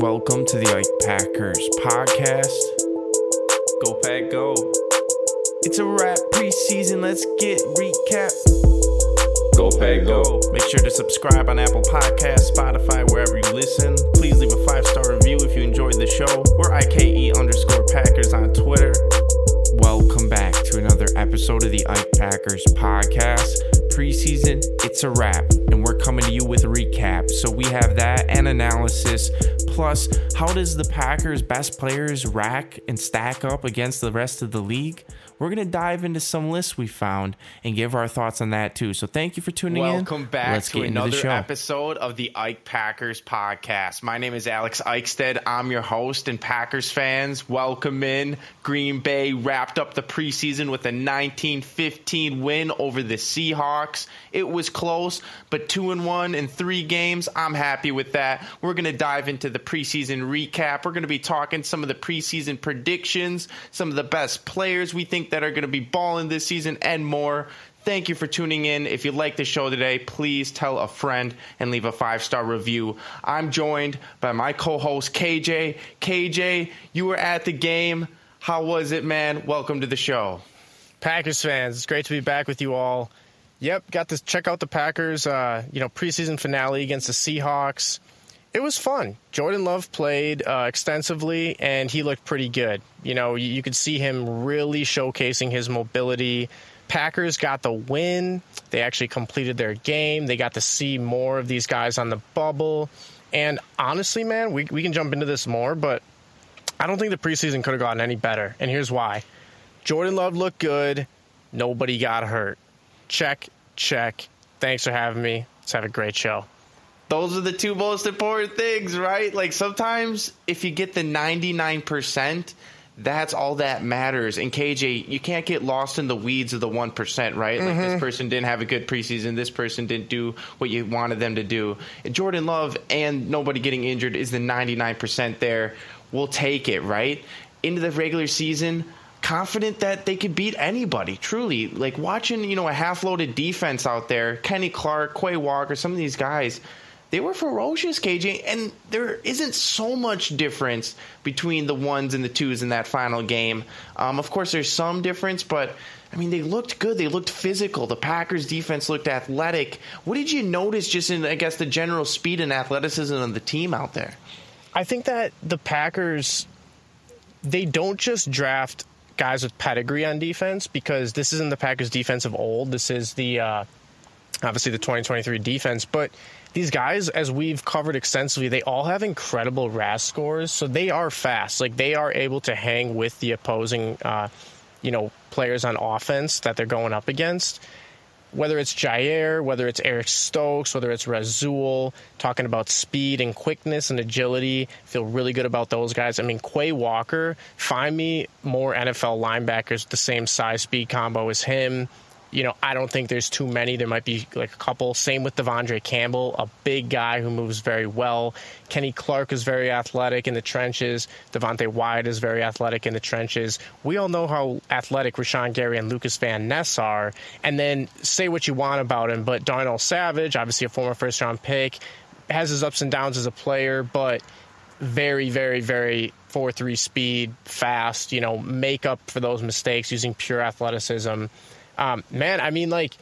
Welcome to the Ike Packers podcast. Go Pack Go. It's a wrap preseason. Let's get recap. Go Pack Go. Make sure to subscribe on Apple Podcasts, Spotify, wherever you listen. Please leave a five star review if you enjoyed the show. We're IKE underscore Packers on Twitter. Welcome back to another episode of the Ike Packers podcast. Preseason, it's a wrap, and we're coming to you with a recap. So we have that and analysis. Plus, how does the Packers' best players rack and stack up against the rest of the league? We're going to dive into some lists we found and give our thoughts on that too. So thank you for tuning in. Welcome back Let's to get another episode of the Ike Packers podcast. My name is Alex Eichstead. I'm your host and Packers fans. Welcome in. Green Bay wrapped up the preseason with a 19-15 win over the Seahawks. It was close, but 2 and 1 in 3 games. I'm happy with that. We're going to dive into the preseason recap. We're going to be talking some of the preseason predictions, some of the best players we think that are going to be balling this season and more. Thank you for tuning in. If you like the show today, please tell a friend and leave a five star review. I'm joined by my co host, KJ. KJ, you were at the game. How was it, man? Welcome to the show. Packers fans, it's great to be back with you all. Yep, got to check out the Packers, uh, you know, preseason finale against the Seahawks. It was fun. Jordan Love played uh, extensively, and he looked pretty good. You know, you, you could see him really showcasing his mobility. Packers got the win. They actually completed their game. They got to see more of these guys on the bubble. And honestly, man, we, we can jump into this more, but I don't think the preseason could have gotten any better. And here's why Jordan Love looked good. Nobody got hurt. Check, check. Thanks for having me. Let's have a great show. Those are the two most important things, right? Like sometimes if you get the 99%, that's all that matters. And KJ, you can't get lost in the weeds of the 1%, right? Like this mm-hmm. person didn't have a good preseason, this person didn't do what you wanted them to do. And Jordan Love and nobody getting injured is the 99% there. We'll take it, right? Into the regular season, confident that they could beat anybody. Truly, like watching, you know, a half-loaded defense out there, Kenny Clark, Quay Walker, some of these guys, they were ferocious, KJ, and there isn't so much difference between the ones and the twos in that final game. Um, of course, there's some difference, but I mean, they looked good. They looked physical. The Packers' defense looked athletic. What did you notice just in, I guess, the general speed and athleticism of the team out there? I think that the Packers, they don't just draft guys with pedigree on defense because this isn't the Packers' defense of old. This is the uh, obviously the 2023 defense, but these guys, as we've covered extensively, they all have incredible RAS scores, so they are fast. Like they are able to hang with the opposing, uh, you know, players on offense that they're going up against. Whether it's Jaire, whether it's Eric Stokes, whether it's Rasul, talking about speed and quickness and agility, feel really good about those guys. I mean, Quay Walker, find me more NFL linebackers the same size speed combo as him you know, I don't think there's too many. There might be like a couple. Same with De'Vondre Campbell, a big guy who moves very well. Kenny Clark is very athletic in the trenches. Devonte Wyatt is very athletic in the trenches. We all know how athletic Rashan Gary and Lucas Van Ness are. And then say what you want about him, but Darnell Savage, obviously a former first round pick, has his ups and downs as a player, but very, very, very 4 3 speed, fast, you know, make up for those mistakes using pure athleticism. Um, man, I mean, like,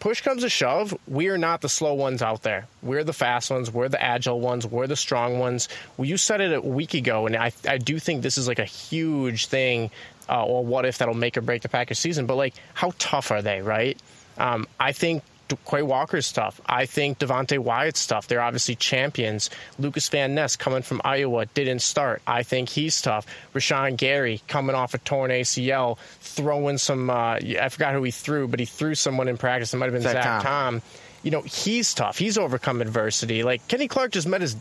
push comes to shove, we are not the slow ones out there. We're the fast ones. We're the agile ones. We're the strong ones. Well, you said it a week ago, and I, I do think this is like a huge thing, uh, or what if that'll make or break the Packers season. But, like, how tough are they, right? Um, I think Quay Walker's stuff. I think Devonte Wyatt's stuff. They're obviously champions. Lucas Van Ness coming from Iowa didn't start. I think he's tough. Rashan Gary coming off a torn ACL, throwing some. Uh, I forgot who he threw, but he threw someone in practice. It might have been Zach Zach, Tom. Tom. You know, he's tough. He's overcome adversity. Like Kenny Clark just met his,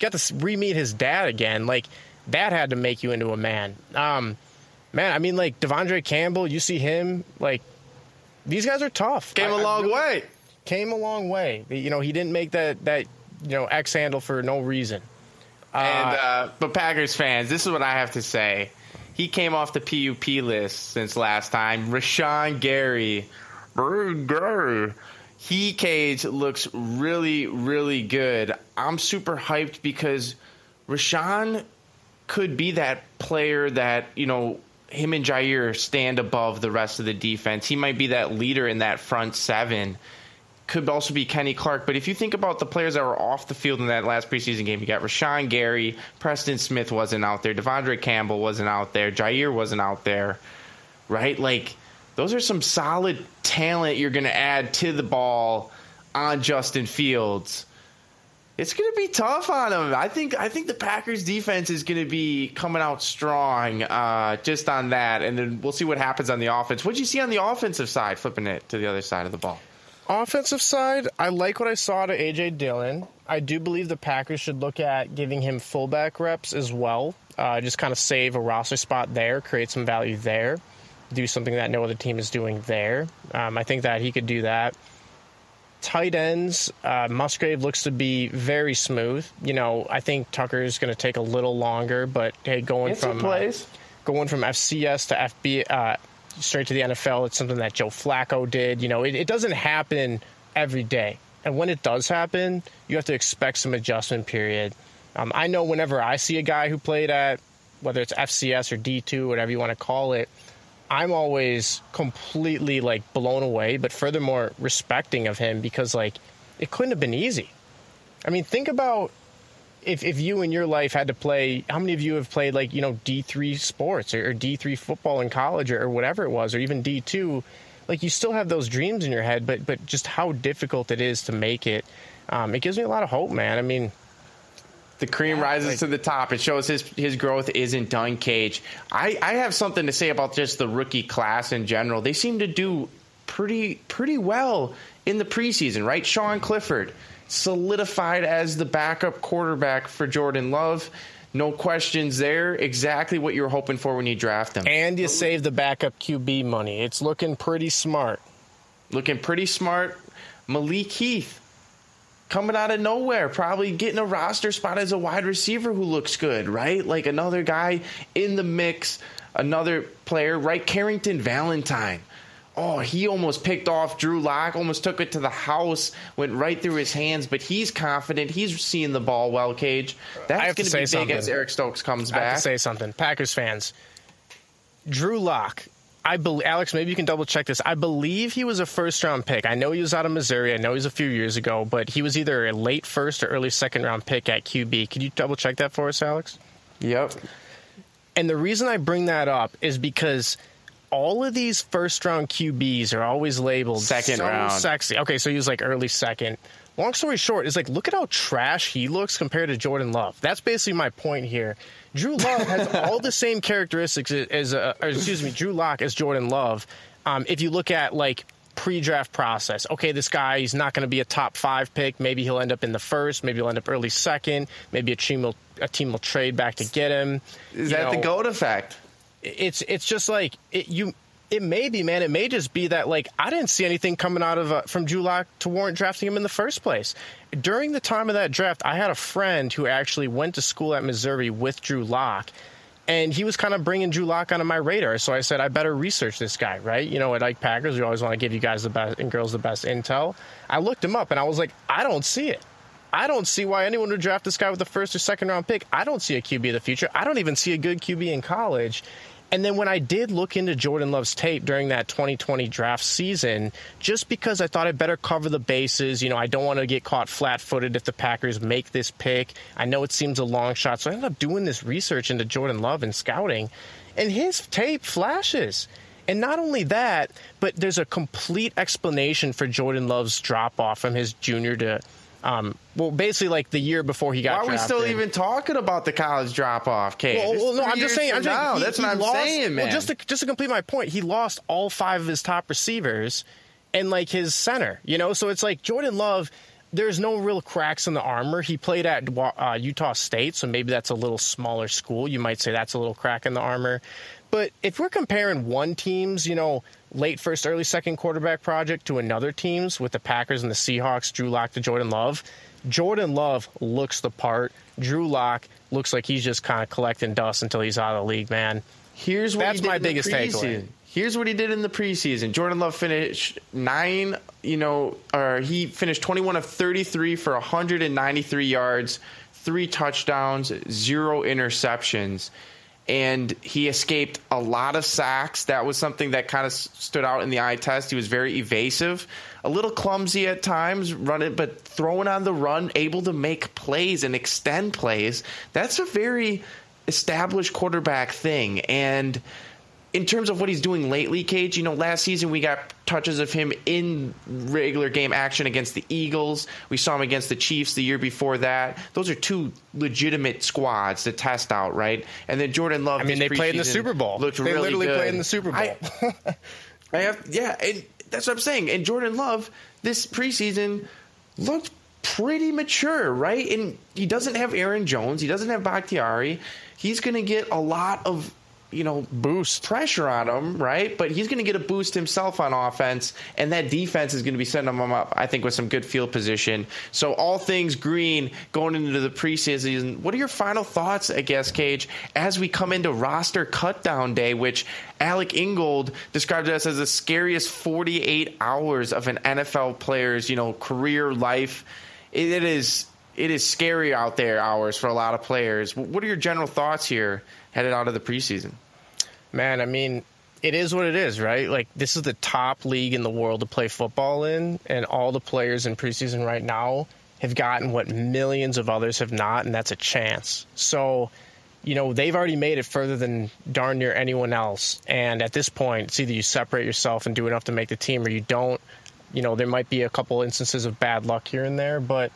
got to re-meet his dad again. Like that had to make you into a man. Um, man, I mean, like De'Vondre Campbell. You see him like. These guys are tough. Came a a long way. Came a long way. You know, he didn't make that that you know X handle for no reason. And uh, but Packers fans, this is what I have to say. He came off the PUP list since last time. Rashan Gary, Gary, he Cage looks really, really good. I'm super hyped because Rashan could be that player that, you know, him and Jaire stand above the rest of the defense. He might be that leader in that front seven. Could also be Kenny Clark. But if you think about the players that were off the field in that last preseason game, you got Rashan Gary, Preston Smith wasn't out there, De'Vondre Campbell wasn't out there, Jaire wasn't out there, right? Like, those are some solid talent you're going to add to the ball on Justin Fields it's going to be tough on him. I think I think the Packers defense is going to be coming out strong uh, just on that, and then we'll see what happens on the offense. What did you see on the offensive side, flipping it to the other side of the ball? Offensive side, I like what I saw to AJ Dillon. I do believe the Packers should look at giving him fullback reps as well. Uh, just kind of save a roster spot there, create some value there, do something that no other team is doing there. Um, I think that he could do that tight ends, uh, Musgrave looks to be very smooth. You know, I think Tucker is going to take a little longer, but hey, going it's from uh, going from FCS to FB uh, straight to the NFL, it's something that Joe Flacco did. You know, it, it doesn't happen every day, and when it does happen, you have to expect some adjustment period. Um, I know whenever I see a guy who played at whether it's FCS or D2, whatever you want to call it I'm always completely like blown away, but furthermore respecting of him because like it couldn't have been easy. I mean, think about if, if you in your life had to play, how many of you have played like, you know, D3 sports or, or D3 football in college or, or, whatever it was, or even D2? Like, you still have those dreams in your head, but, but just how difficult it is to make it. Um, it gives me a lot of hope, man. I mean, the cream yeah, rises like, to the top. It shows his his growth isn't done, Cage. I, I have something to say about just the rookie class in general. They seem to do pretty pretty well in the preseason, right? Sean Clifford solidified as the backup quarterback for Jordan Love. No questions there. Exactly what you were hoping for when you draft him. And you save the backup QB money. It's looking pretty smart. Looking pretty smart. Malik Heath coming out of nowhere, probably getting a roster spot as a wide receiver who looks good, right? Like another guy in the mix, another player, right? Carrington Valentine. Oh, he almost picked off Drew Lock, almost took it to the house, went right through his hands, but he's confident. He's seeing the ball well, Cage. That's going to be big something. as Eric Stokes comes back. I have to say something. Packers fans. Drew Lock I believe Alex, maybe you can double check this. I believe he was a first round pick. I know he was out of Missouri. I know he was a few years ago, but he was either a late first or early second round pick at QB. Could you double check that for us, Alex? Yep. And the reason I bring that up is because all of these first round QBs are always labeled second so round sexy. Okay, so he was like early second. Long story short, is like look at how trash he looks compared to Jordan Love. That's basically my point here. Drew Love has all the same characteristics as, uh, excuse me, Drew Lock as Jordan Love. Um, if you look at like pre-draft process, okay, this guy he's not going to be a top five pick. Maybe he'll end up in the first. Maybe he'll end up early second. Maybe a team will a team will trade back to get him. Is you that know, the goat effect? It's it's just like it, you it may be, man. It may just be that like I didn't see anything coming out of uh, from Drew Lock to warrant drafting him in the first place. During the time of that draft, I had a friend who actually went to school at Missouri with Drew Lock, and he was kind of bringing Drew Lock onto my radar. So I said, I better research this guy, right? You know, at Ike Packers, we always want to give you guys the best and girls the best intel. I looked him up, and I was like, I don't see it. I don't see why anyone would draft this guy with the first or second round pick. I don't see a QB of the future. I don't even see a good QB in college. And then when I did look into Jordan Love's tape during that 2020 draft season, just because I thought I'd better cover the bases, you know, I don't want to get caught flat footed if the Packers make this pick. I know it seems a long shot. So I ended up doing this research into Jordan Love and scouting, and his tape flashes. And not only that, but there's a complete explanation for Jordan Love's drop off from his junior to um, well, basically, like the year before he got. Why are we still even talking about the college drop off, Kate? Well, well no, I'm just saying. I'm just, now. He, That's what I'm lost, saying, man. Well, just to just to complete my point, he lost all five of his top receivers and like his center. You know, so it's like Jordan Love. There's no real cracks in the armor. He played at uh, Utah State, so maybe that's a little smaller school. You might say that's a little crack in the armor. But if we're comparing one team's, you know, late first, early second quarterback project to another team's with the Packers and the Seahawks, Drew Lock to Jordan Love, Jordan Love looks the part. Drew Lock looks like he's just kind of collecting dust until he's out of the league, man. Here's what that's my biggest takeaway. Here's what he did in the preseason. Jordan Love finished nine, you know, or he finished 21 of 33 for 193 yards, three touchdowns, zero interceptions. And he escaped a lot of sacks. That was something that kind of stood out in the eye test. He was very evasive, a little clumsy at times, running, but throwing on the run, able to make plays and extend plays. That's a very established quarterback thing. And in terms of what he's doing lately, Cage, you know, last season we got touches of him in regular game action against the Eagles. We saw him against the Chiefs the year before that. Those are two legitimate squads to test out, right? And then Jordan Love. I mean, they played in the Super Bowl. Looked they really literally good. played in the Super Bowl. I, I have, yeah, and that's what I'm saying. And Jordan Love this preseason looked pretty mature, right? And he doesn't have Aaron Jones. He doesn't have Bakhtiari. He's going to get a lot of you know Boost. pressure on him, right? But he's going to get a boost himself on offense, and that defense is going to be setting him up, I think, with some good field position. So all things green going into the preseason. What are your final thoughts, I guess, Cage, as we come into roster cutdown day, which Alec Ingold described us as the scariest 48 hours of an NFL player's, you know, career life. it, it is. It is scary out there hours for a lot of players. What are your general thoughts here headed out of the preseason? Man, I mean, it is what it is, right? Like this is the top league in the world to play football in, and all the players in preseason right now have gotten what millions of others have not, and that's a chance. So, you know, they've already made it further than darn near anyone else. And at this point, it's either you separate yourself and do enough to make the team, or you don't. You know, there might be a couple instances of bad luck here and there, but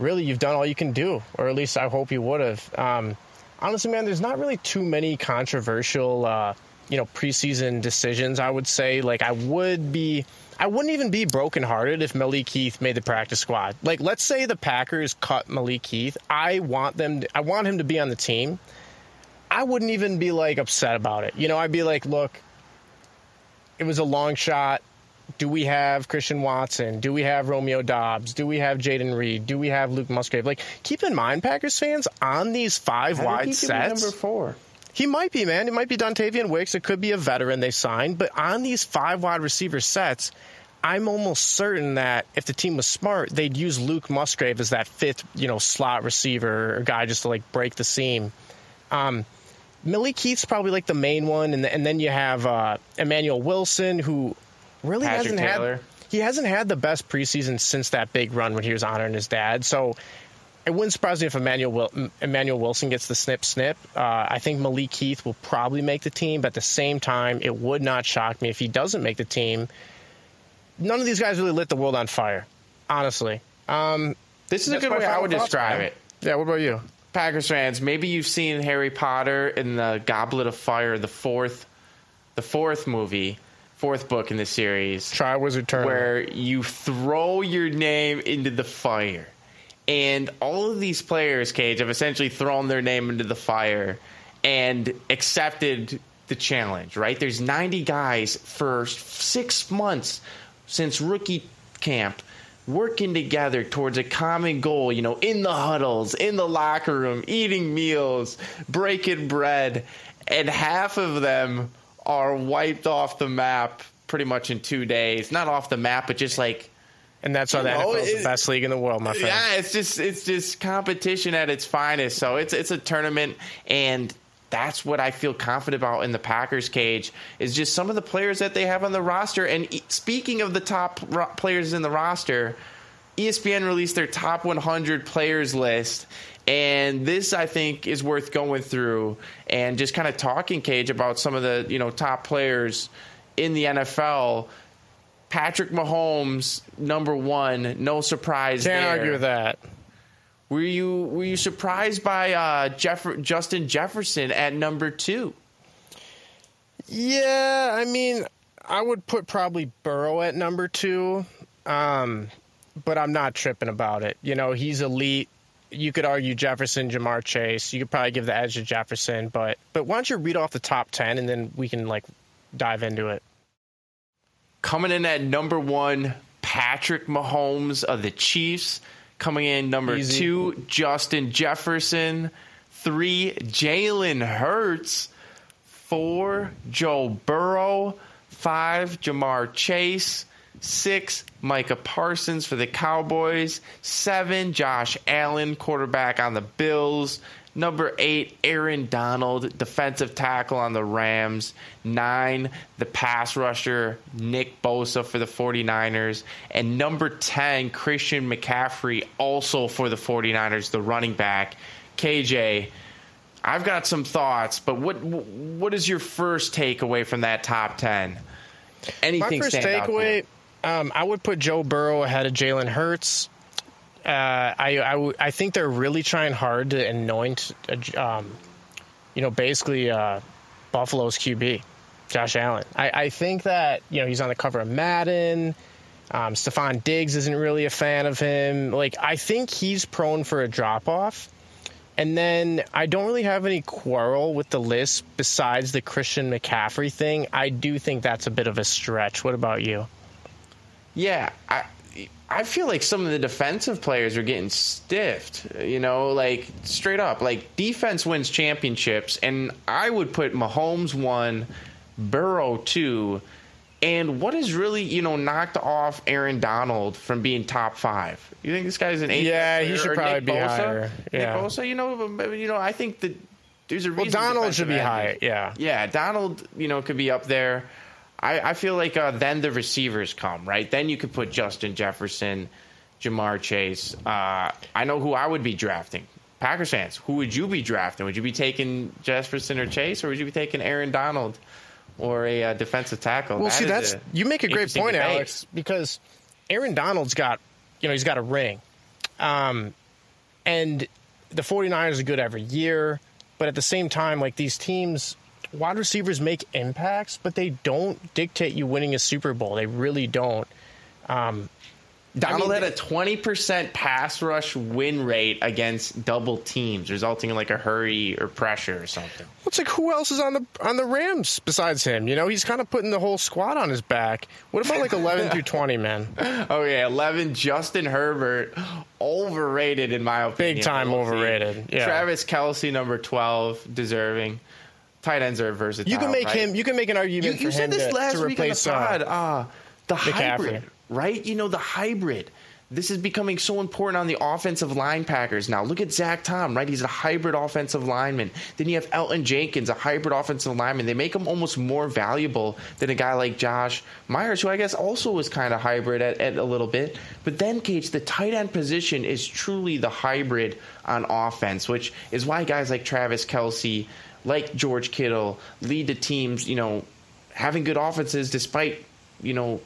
really, you've done all you can do, or at least I hope you would have. Um, honestly, man, there's not really too many controversial, uh, you know, preseason decisions. I would say, like, I would be, I wouldn't even be brokenhearted if Malik Heath made the practice squad. Like, let's say the Packers cut Malik Heath. I want them, I want him to be on the team. I wouldn't even be like upset about it. You know, I'd be like, look, it was a long shot. Do we have Christian Watson? Do we have Romeo Doubs? Do we have Jayden Reed? Do we have Luke Musgrave? Like, keep in mind, Packers fans, on these five wide sets, number four. he might be, man. It might be Dontayvion Wicks. It could be a veteran they signed. But on these five wide receiver sets, I'm almost certain that if the team was smart, they'd use Luke Musgrave as that fifth, you know, slot receiver or guy just to like break the seam. Um, Malik Heath's probably like the main one, and, and then you have uh, Emmanuel Wilson, who really Patrick hasn't Taylor. had he hasn't had the best preseason since that big run when he was honoring his dad. So it wouldn't surprise me if Emmanuel Wil- Emmanuel Wilson gets the snip snip. Uh, I think Malik Heath will probably make the team, but at the same time, it would not shock me if he doesn't make the team. None of these guys really lit the world on fire, honestly. Um, This is a good way I would describe it. yeah, what about you? Packers fans, maybe you've seen Harry Potter in the Goblet of Fire, the fourth, the fourth movie, fourth book in the series, Triwizard Tournament. where you throw your name into the fire, and all of these players, Cage, have essentially thrown their name into the fire and accepted the challenge. Right? There's 90 guys for six months since rookie camp working together towards a common goal, you know, in the huddles, in the locker room, eating meals, breaking bread, and half of them are wiped off the map pretty much in two days. Not off the map, but just like and that's why the know, NFL is the best league in the world, my friend. yeah, it's just it's just competition at its finest. So it's it's a tournament, and that's what I feel confident about in the Packers cage is just some of the players that they have on the roster. And speaking of the top ro- players in the roster, ESPN released their top 100 players list. And this, I think, is worth going through and just kind of talking, Cage, about some of the you know top players in the NFL. Patrick Mahomes, number one, no surprise. Can't there. argue with that. Were you were you surprised by uh, Jeff- Justin Jefferson at number two? Yeah, I mean, I would put probably Burrow at number two, um, but I'm not tripping about it. You know, he's elite. You could argue Jefferson, Ja'Marr Chase. You could probably give the edge to Jefferson, but but why don't you read off the top ten and then we can like dive into it. Coming in at number one, Patrick Mahomes of the Chiefs. Coming in number Easy. two, Justin Jefferson. Three, Jalen Hurts. Four, Joe Burrow. Five, Ja'Marr Chase. Six, Micah Parsons for the Cowboys. Seven, Josh Allen, quarterback on the Bills. Number eight, Aaron Donald, defensive tackle on the Rams. Nine, the pass rusher, Nick Bosa for the 49ers. And number 10, Christian McCaffrey, also for the 49ers, the running back. KJ, I've got some thoughts, but what what is your first takeaway from that top 10? Anything My first stand out to you? takeaway, um, I would put Joe Burrow ahead of Jalen Hurts. Uh, I, I, think they're really trying hard to anoint, uh, um, you know, basically uh, Buffalo's QB, Josh Allen. I, I think that you know he's on the cover of Madden. Um, Stefon Diggs isn't really a fan of him. Like I think he's prone for a drop off. And then I don't really have any quarrel with the list besides the Christian McCaffrey thing. I do think that's a bit of a stretch. What about you? Yeah, I I feel like some of the defensive players are getting stiffed. You know, like straight up, like defense wins championships, and I would put Mahomes one, Burrow two, and what has really you know knocked off Aaron Donald from being top five? You think this guy's an eight? Yeah, he should probably Nick be Bosa? higher. Yeah. Nick Bosa, you know, you know, I think that there's a reason. Well. Donald should be high. Yeah. yeah, Donald, you know, could be up there. I, I feel like uh, then the receivers come, right? Then you could put Justin Jefferson, Ja'Marr Chase. Uh, I know who I would be drafting. Packers fans, who would you be drafting? Would you be taking Jefferson or Chase, or would you be taking Aaron Donald or a uh, defensive tackle? Well, That see, that's you make a great point, debate. Alex, because Aaron Donald's got, you know, he's got a ring. Um, and the 49ers are good every year, but at the same time, like these teams, wide receivers make impacts, but they don't dictate you winning a Super Bowl. They really don't. Um, Donald I mean, had a 20% pass rush win rate against double teams, resulting in like a hurry or pressure or something. It's like who else is on the on the Rams besides him? You know, he's kind of putting the whole squad on his back. What about like 11 through 20, man? Oh yeah, eleven. Justin Herbert, overrated in my opinion. Big time overrated, yeah. Travis Kelce, number twelve, deserving. Tight ends are versatile. You can make right? him. You can make an argument you for said him this to, last to week on the replace pod. uh, Uh, the McCaffrey. hybrid, right? You know the hybrid. This is becoming so important on the offensive line Packers now. Look at Zach Tom, right? He's a hybrid offensive lineman. Then you have Elgton Jenkins, a hybrid offensive lineman. They make him almost more valuable than a guy like Josh Myers, who I guess also was kind of hybrid at, at a little bit. But then, Cage, the tight end position is truly the hybrid on offense, which is why guys like Travis Kelce, like George Kittle, lead the teams, you know, having good offenses despite, you know,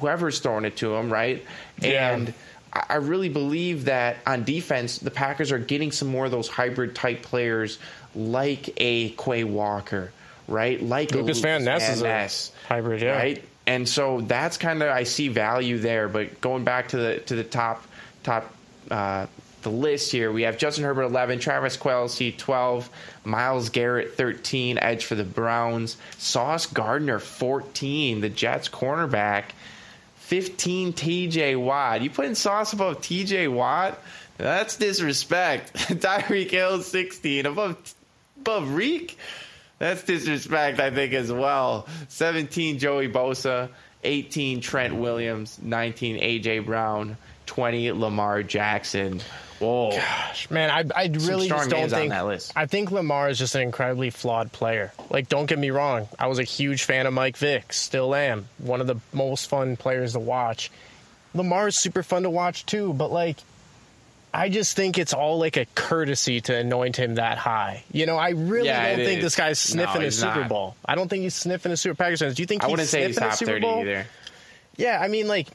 whoever's throwing it to them, right? Yeah. And I really believe that on defense, the Packers are getting some more of those hybrid type players like a Quay Walker, right? Like a Lucas Van Ness is a Ness, hybrid, yeah. right? And so that's kind of I see value there. But going back to the to the top top uh, the list here, we have Justin Herbert eleven, Travis Kelce twelve, Myles Garrett thirteen, edge for the Browns, Sauce Gardner fourteen, the Jets cornerback. 15 TJ Watt. You putting Sauce above TJ Watt? That's disrespect. Tyreek Hill 16 above above Reek. That's disrespect, I think, as well. 17 Joey Bosa, 18 Trent Williams, 19 AJ Brown, 20 Lamar Jackson. Whoa. Gosh, man, I, I really just don't think. that list. I think Lamar is just an incredibly flawed player. Like, don't get me wrong. I was a huge fan of Mike Vick. Still am. One of the most fun players to watch. Lamar is super fun to watch too, but like, I just think it's all like a courtesy to anoint him that high. You know, I really Yeah, don't think is. this guy's sniffing No, a Super not. Bowl. I don't think he's sniffing a Super Packers. Do you think I he's wouldn't say he's top Super 30 Bowl? either. Yeah, I mean, like,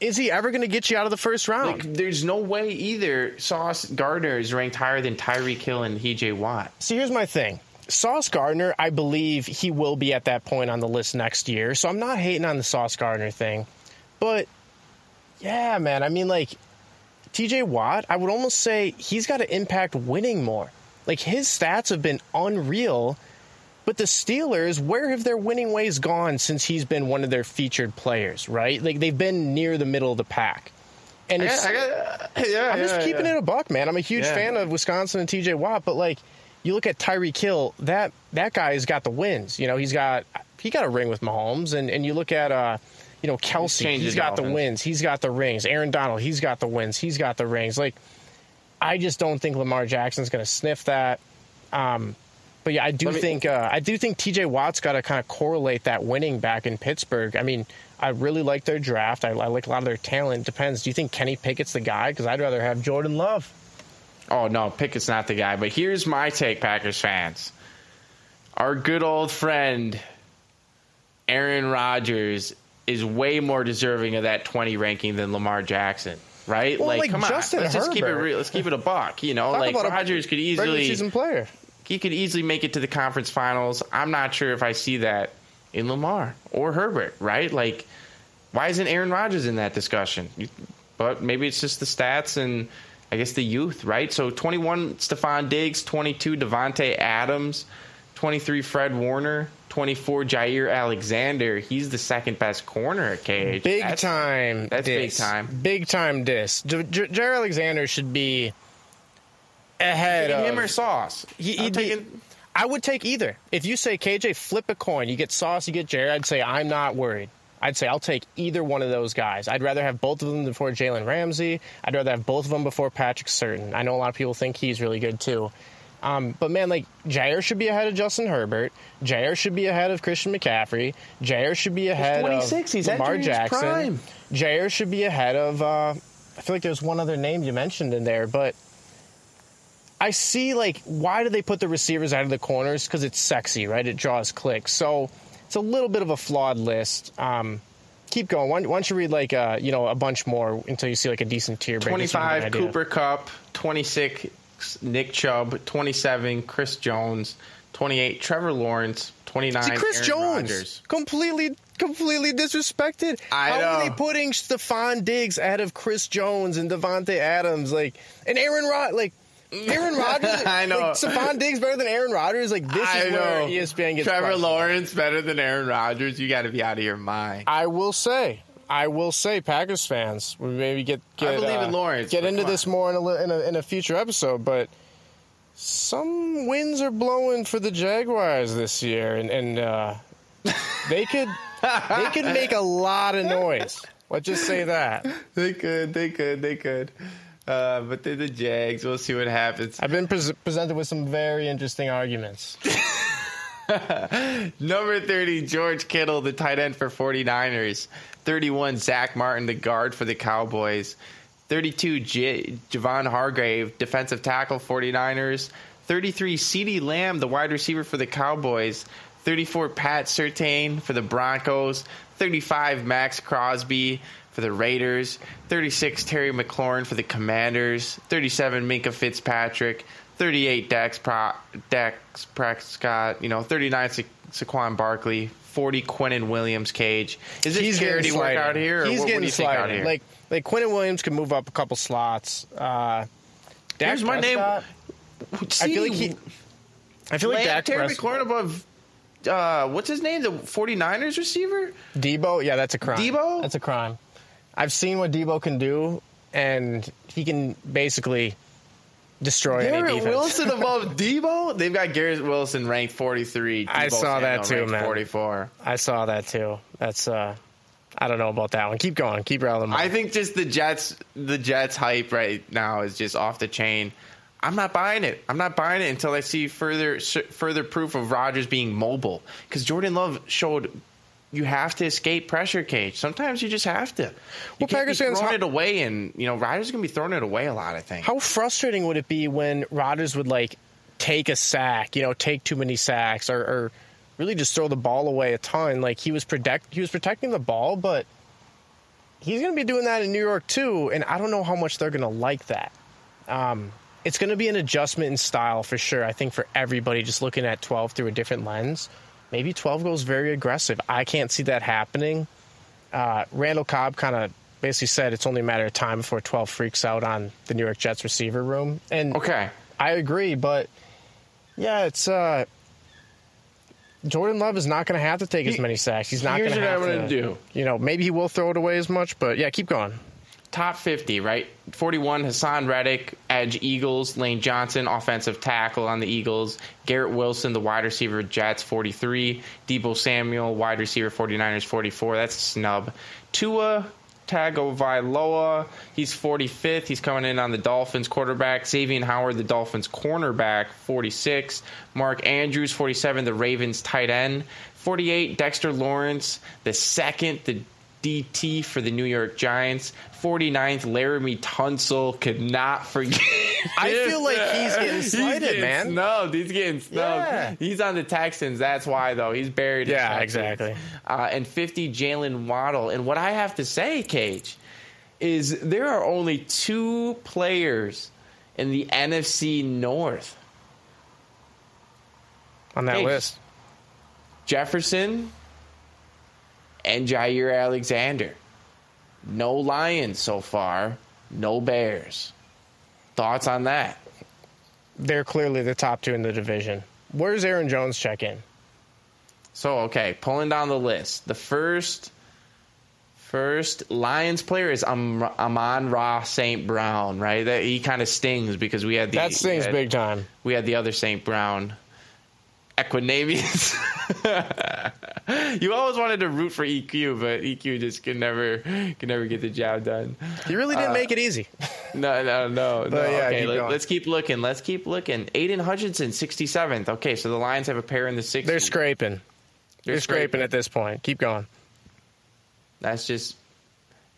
is he ever going to get you out of the first round? Like, there's no way either Sauce Gardner is ranked higher than Tyreek Hill and TJ Watt. See, here's my thing. Sauce Gardner, I believe he will be at that point on the list next year. So I'm not hating on the Sauce Gardner thing. But yeah, man, I mean, like, TJ Watt, I would almost say he's got to impact winning more. Like, his stats have been unreal. But the Steelers, where have their winning ways gone since he's been one of their featured players, right? Like, they've been near the middle of the pack. And I it's. got, I got, yeah, I'm just keeping yeah. it a buck, man. I'm a huge fan of Wisconsin and TJ Watt, but like you look at Tyreek Hill, that that guy's got the wins. You know, he's got he got a ring with Mahomes, and and you look at uh, you know, Kelce, he's the got the wins, he's got the rings. Aaron Donald, he's got the wins, he's got the rings. Like, I just don't think Lamar Jackson's going to sniff that. Um, but yeah, I do me- think uh, I do think T.J. Watt's got to kind of correlate that winning back in Pittsburgh. I mean, I really like their draft. I, I like a lot of their talent. Depends. Do you think Kenny Pickett's the guy? Because I'd rather have Jordan Love. Oh no, Pickett's not the guy. But here's my take, Packers fans. Our good old friend Aaron Rodgers is way more deserving of that 20 ranking than Lamar Jackson. Right? Well, like come Justin on. Let's just keep it real. Let's keep it a buck. You know, Talk like a Rodgers could easily season player. He could easily make it to the conference finals. I'm not sure if I see that in Lamar or Herbert, right? Like, why isn't Aaron Rodgers in that discussion? But maybe it's just the stats and I guess the youth, right? So 21 Stefon Diggs, 22 Davante Adams, 23 Fred Warner, 24 Jaire Alexander. He's the second best corner at KH. Big That's- time. that's big time. Big time diss. J- J- Jaire Alexander should be ahead of him or Sauce? He- I'm he'd taking- I would take either. If you say KJ, flip a coin. You get Sauce, you get Jared. I'd say I'm not worried. I'd say I'll take either one of those guys. I'd rather have both of them before Jalen Ramsey. I'd rather have both of them before Patrick Surtain. I know a lot of people think he's really good too. Um, but man, like Jaire should be ahead of Justin Herbert. Jaire should be ahead of Christian McCaffrey. Jaire should be ahead 26. of He's Lamar Jackson. prime. Jaire should be ahead of. Uh, I feel like there's one other name you mentioned in there, but I see like why do they put the receivers out of the corners? Because it's sexy, right? It draws clicks. So it's a little bit of a flawed list. Um, keep going. Why, why don't you read like uh, you know a bunch more until you see like a decent tier break? just so you get 25. Cooper Kupp, 26 Nick Chubb, 27 Chris Jones, 28 Trevor Lawrence, 29 See, Chris Aaron Jones Rodgers. completely, completely disrespected. I How are they putting Stefon Diggs ahead of Chris Jones and Davante Adams, like and Aaron Rod, like Aaron Rodgers? I know. Like, Stefon Diggs better than Aaron Rodgers. Like this I is where know. E ESPN gets Trevor questioned. Lawrence better than Aaron Rodgers. You got to be out of your mind. I will say, I will say, Packers fans, we maybe get get I believe uh, in Lawrence, get into this more in a, in a in a future episode, but. Some winds are blowing for the Jaguars this year, and, and uh, they could they could make a lot of noise. Let's just say that. They could, they could, they could. Uh, but they're the Jags. We'll see what happens. I've been pres presented with some very interesting arguments. Number 30, George Kittle, the tight end for 49ers. 31, Zach Martin, the guard for the Cowboys. 32, J- Javon Hargrave, defensive tackle, 49ers. 33, CeeDee Lamb, the wide receiver for the Cowboys. 34, Pat Surtain for the Broncos. 35, Maxx Crosby for the Raiders. 36, Terry McLaurin for the Commanders. 37, Minkah Fitzpatrick. 38, Dax, Pro- Dax Prescott. You know, 39, Sa- Saquon Barkley. 40, Quinnen Williams Cage. Is this charity work out here? He's what, getting what do you think out here? Like like Quentin Williams could move up a couple slots. Uh, Dak Here's my name. Prescott, I feel like he. I feel like Dak Terry Prescott. McLaurin above. Uh, what's his name? The 49ers receiver? Deebo, yeah, that's a crime. Deebo? That's a crime. I've seen what Deebo can do, and he can basically destroy any Garrett defense. Wilson above Deebo? They've got Garrett Wilson ranked 43. I Deebo saw that too, man. 44. I saw that too. That's uh, I don't know about that one. Keep going. Keep rolling. I think just the Jets, the Jets hype right now is just off the chain. I'm not buying it. I'm not buying it until I see further further proof of Rodgers being mobile. Because Jordan Love showed you have to escape pressure cage. Sometimes you just have to. You Well, Packers fans, throwing how- it away, and you know Rodgers is gonna be throwing it away a lot. I think. How frustrating would it be when Rodgers would like take a sack, you know, take too many sacks, or, or really just throw the ball away a ton? Like he was protect he was protecting the ball, but he's going to be doing that in New York too, and I don't know how much they're going to like that. Um, it's going to be an adjustment in style for sure. I think for everybody, just looking at 12 through a different lens, maybe 12 goes very aggressive. I can't see that happening. Uh, Randall Cobb kind of basically said it's only a matter of time before 12 freaks out on the New York Jets receiver room, and Okay. I agree, but yeah, it's uh, Jordan Love is not going to have to take as many sacks. He's not going to what have gonna do. You know, maybe he will throw it away as much, but yeah, keep going. Top 50, right? 41, Haason Reddick, edge Eagles. Lane Johnson, offensive tackle on the Eagles. Garrett Wilson, the wide receiver, Jets, 43. Deebo Samuel, wide receiver, 49ers, 44. That's a snub. Tua Tagovailoa, he's 45th. He's coming in on the Dolphins quarterback. Xavier Howard, the Dolphins cornerback, 46. Mark Andrews, 47, the Ravens tight end. 48, Dexter Lawrence, the second, the DT for the New York Giants. 49th, Laremy Tunsil could not forget. I feel like he's getting slighted, getting man. Snubbed. He's getting snubbed. Yeah. He's on the Texans. That's why, though. He's buried. in Yeah, exactly. Uh, and 50, Jaylen Waddle. And what I have to say, Cage, is there are only two players in the NFC North. on that Hey, list. Jefferson and Jaire Alexander. No Lions so far, no Bears. Thoughts on that? They're clearly the top two in the division. Where's Aaron Jones check in? So okay, pulling down the list. The first first Lions player is Am- Amon Ra St. Brown, right? That he kind of stings because we had the That stings had- big time. We had the other St. Brown. Equanimeous. you always wanted to root for EQ, but EQ just could never could never get the job done. He really didn't uh, make it easy. No, no, no, no. Yeah, okay, keep let, us keep looking. Let's keep looking. Aidan Hutchinson, 67th. Okay, so the Lions have a pair in the 60s. They're scraping. They're scraping scraping. at this point. Keep going. That's just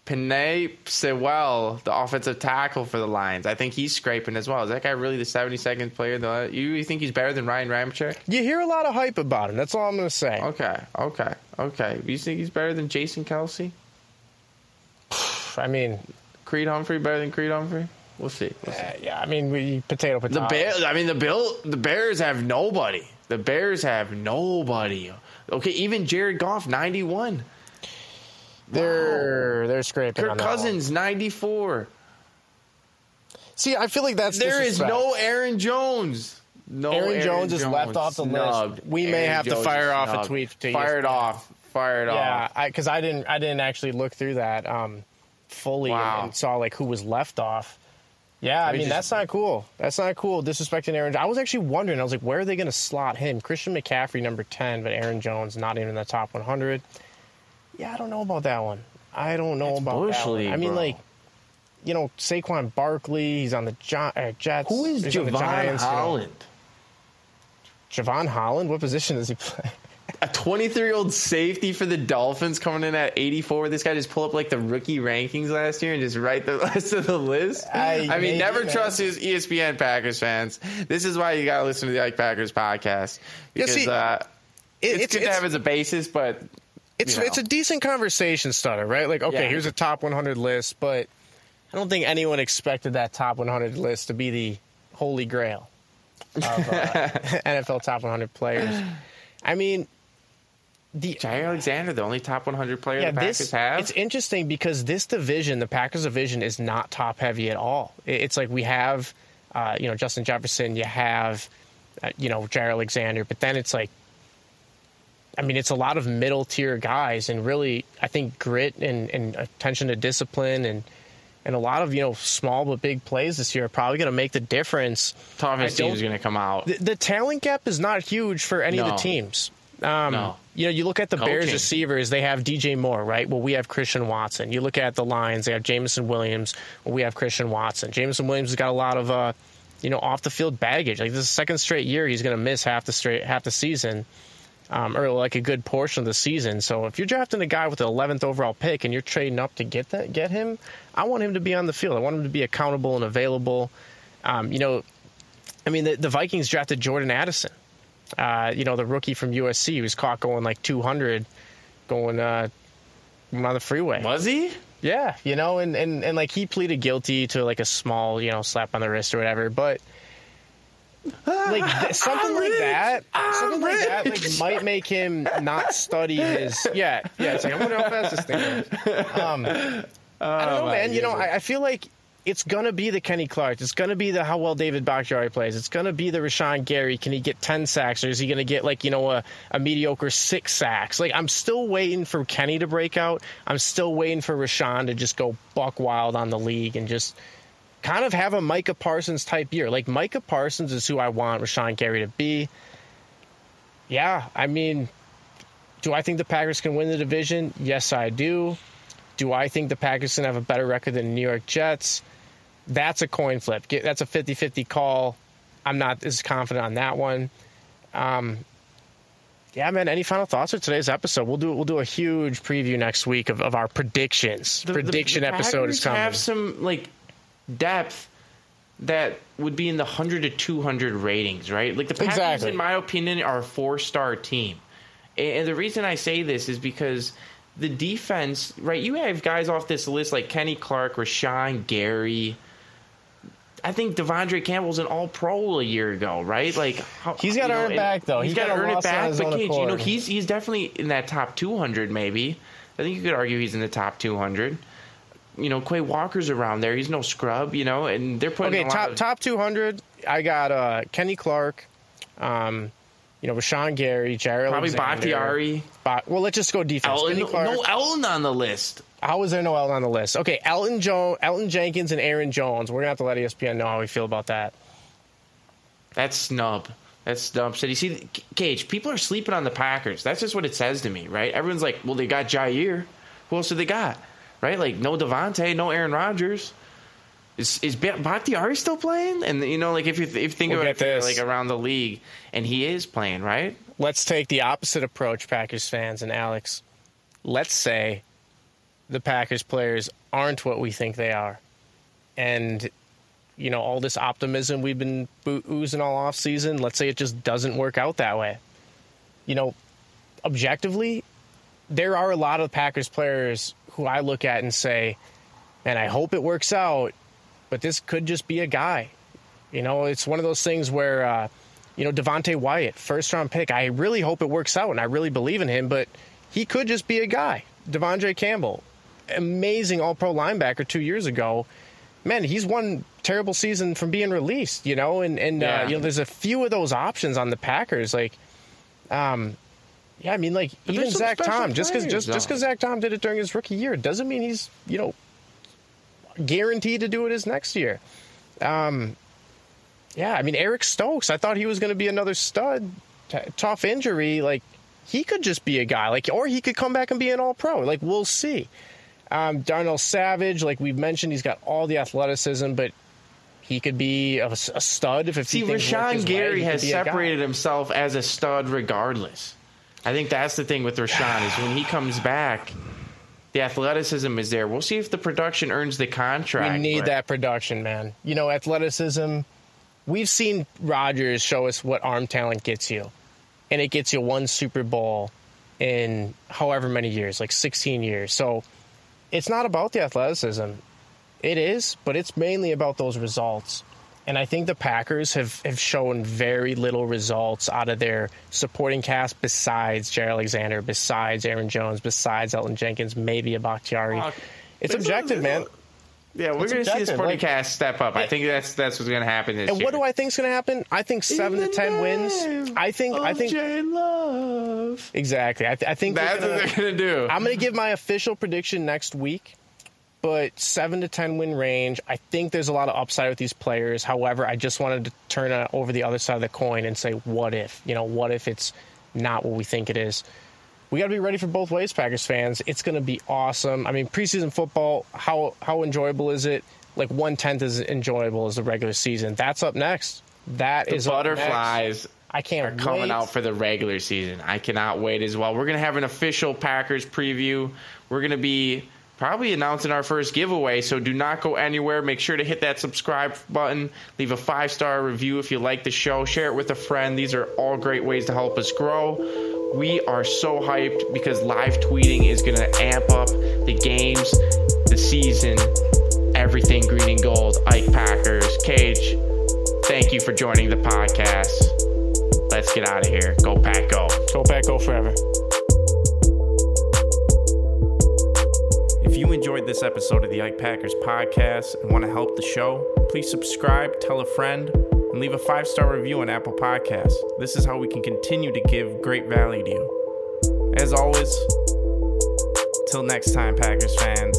Penei Sewell, the offensive tackle for the Lions. I think he's scraping as well. Is that guy really the 72nd player? Though you, think he's better than Ryan Ramczyk? You hear a lot of hype about him. That's all I'm going to say. Okay, okay, okay. You think he's better than Jason Kelce? I mean, Creed Humphrey better than Creed Humphrey? We'll see. We'll see. uh, yeah, I mean, we potato potato. The. Bears. I mean, the Bill. The Bears have nobody. The Bears have nobody. Okay, even Jared Goff, 91. They're they're scraping. Kirk. Cousins, 94. See, I feel like that's There is no Aaron Jones. No Aaron Jones is left off the list. Snubbed. We may have to fire off a tweet to Fire it off. Fire it off. Yeah, because I, didn't I didn't actually look through that um, fully and- Wow. and, saw like who was left off. Yeah, I mean just- that's not cool. That's not cool. Disrespecting Aaron. I was actually wondering. I was like, where are they going to slot him? Christian McCaffrey number ten, but Aaron Jones not even in the top 100. Yeah, I don't know about that one. I don't know about Bush that one. League, I mean, bro. like, you know, Saquon Barkley. He's on the Gi- uh, Jets. Who is the Javon Giants, you know. Holland? Jevon Holland. What position does he play? A 23 year old safety for the Dolphins coming in at 84. This guy just pulled up like the rookie rankings last year and just write the rest of the list. I- I, mean, never man. trust his ESPN Packers fans. This is why you got to listen to the Ike Packers podcast Yeah, because see, uh, It- it's, good to have as a basis, but it's you know. it's a decent conversation starter, right? Like, okay, Yeah. here's a top 100 list, but I don't think anyone expected that top 100 list to be the holy grail of uh, NFL top 100 players. I mean, the Jaire Alexander, the only top 100 player yeah, the Packers this have. it's interesting because this division, the Packers division, is not top heavy at all. It's like we have, uh, you know, Justin Jefferson, you have, uh, you know, Jaire Alexander, but then it's like, I mean, it's a lot of middle tier guys, and really, I think grit and, and attention to discipline and and a lot of you know small but big plays this year are probably going to make the difference. team is going to come out. The, the talent gap is not huge for any of the teams. Um, No. You know, you look at the Bears receivers, they have DJ Moore, right? Well, we have Christian Watson. You look at the Lions, they have Jameson Williams. Well, we have Christian Watson. Jameson Williams has got a lot of, uh, you know, off the field baggage. Like this is the second straight year he's going to miss half the straight half the season, um, or like a good portion of the season. So if you're drafting a guy with the 11th overall pick and you're trading up to get that, get him, I want him to be on the field. I want him to be accountable and available. Um, you know, I mean, the, the Vikings drafted Jordan Addison. Uh, you know, the rookie from USC who was caught going like 200, going uh, on the freeway. Was he? Yeah, you know, and, and, and like he pleaded guilty to like a small, you know, slap on the wrist or whatever. But like th- something like that, something like that, like might make him not study his. Yeah, yeah. It's like I wonder how fast this thing goes. Um, I don't know, Oh, my man. You know. I, I feel like it's gonna be the Kenny Clark. It's gonna be the how well David Bakhtiari plays. It's gonna be the Rashan Gary. Can he get ten sacks, or is he gonna get like you know a, a mediocre six sacks? Like I'm still waiting for Kenny to break out. I'm still waiting for Rashan to just go buck wild on the league and just kind of have a Micah Parsons type year. Like Micah Parsons is who I want Rashan Gary to be. Yeah, I mean, do I think the Packers can win the division? Yes, I do. Do I think the Packers can have a better record than the New York Jets? That's a coin flip. That's a 50 50 call. I'm not as confident on that one. Um, yeah, man. Any final thoughts for today's episode? We'll do we'll do a huge preview next week of, of our predictions. The, Prediction the, the episode Packers is coming. Have some like depth that would be in the 100 to 200 ratings, right? Like the Packers, exactly. in my opinion, are a four star team. And the reason I say this is because the defense, right? You have guys off this list like Kenny Clark, Rashan Gary. I think De'Vondre Campbell's an All Pro a year ago, right? Like how, he's got to earn it back though. he's, he's got to earn it back. But KJ, you know, he's he's definitely in that top 200, maybe. I think you could argue he's in the top 200 you know, Quay Walker's around there. He's no scrub, you know, and they're putting okay. top of- top two hundred. I got uh, Kenny Clark, um, you know, Rashan Gary, Jaire probably Alexander, Bakhtiari. Ba- well, let's just go defense. Elgton, Kenny Clark. no Elgton on the list. How is there no Elgton on the list? Okay, Elton Jones, Elgton Jenkins, and Aaron Jones. We're gonna have to let ESPN know how we feel about that. That's snub. That's snub. So you see, KJ, people are sleeping on the Packers. That's just what it says to me, right? Everyone's like, well, they got Jaire. Who else did they got? Right? Like no Davante, no Aaron Rodgers. Is is Bakhtiari still playing? And you know, like if you if you think We'll about it, this. like around the league, and he is playing, right? Let's take the opposite approach, Packers fans and Alex. Let's say the Packers players aren't what we think they are. And, you know, all this optimism we've been boo- oozing all off season, let's say it just doesn't work out that way. You know, objectively, there are a lot of Packers players who I look at and say, and I hope it works out, but this could just be a guy. You know, it's one of those things where, uh, you know, Devonte Wyatt, first round pick. I really hope it works out, and I really believe in him, but he could just be a guy. De'Vondre Campbell, amazing All Pro linebacker two years ago. Man, he's one terrible season from being released, you know, and and Yeah. uh, you know, there's a few of those options on the Packers, like, um, yeah, I mean, like But even Zach Tom, just because just just because Zach Tom did it during his rookie year doesn't mean he's you know guaranteed to do it his next year. Um, yeah, I mean Eric Stokes. I thought he was going to be another stud. T- tough injury, like he could just be a guy, like or he could come back and be an All Pro. Like we'll see. Um, Darnell Savage, like we've mentioned, he's got all the athleticism, but he could be a, a stud if, See, he things work Rashan his way, Gary has be a guy. separated himself as a stud regardless. I think that's the thing with Rashan is when he comes back, the athleticism is there. We'll see if the production earns the contract. We need but- that production, man. You know, athleticism. We've seen Rodgers show us what arm talent gets you, and it gets you one Super Bowl in however many years, like 16 years. So it's not about the athleticism. It is, but it's mainly about those results. And I think the Packers have, have shown very little results out of their supporting cast besides Jaire Alexander, besides Aaron Jones, besides Elgton Jenkins, maybe a Bakhtiari. Fuck. It's objective, man. Yeah, we're going to see this objective, like- podcast step up. I think that's that's what's going to happen this And year. what do I think is going to happen? I think seven to ten wins. I think. I think Love. exactly. I, th- I think That's gonna- what they're going to do. I'm going to give my official prediction next week, but seven to ten win range. I think there's a lot of upside with these players. However, I just wanted to turn over the other side of the coin and say, what if? You know, what if it's not what we think it is? We got to be ready for both ways, Packers fans. It's going to be awesome. I mean, preseason football. How how enjoyable is it? Like one tenth as enjoyable as the regular season. That's up next. That the is butterflies I can't coming wait. out for the regular season. I cannot wait as well. We're going to have an official Packers preview. We're going to be probably announcing our first giveaway, so do not go anywhere. Make sure to hit that subscribe button, leave a five star review if you like the show, share it with a friend. These are all great ways to help us grow. We are so hyped because live tweeting is going to amp up the games, the season, everything green and gold. Ike Packers, KJ, thank you for joining the podcast. Let's get out of here. Go Pack Go. Go back, go forever. If you enjoyed this episode of the Ike Packers podcast and want to help the show, please subscribe, tell a friend, and leave a five star review on Apple Podcasts. This is how we can continue to give great value to you. As always, till next time, Packers fans.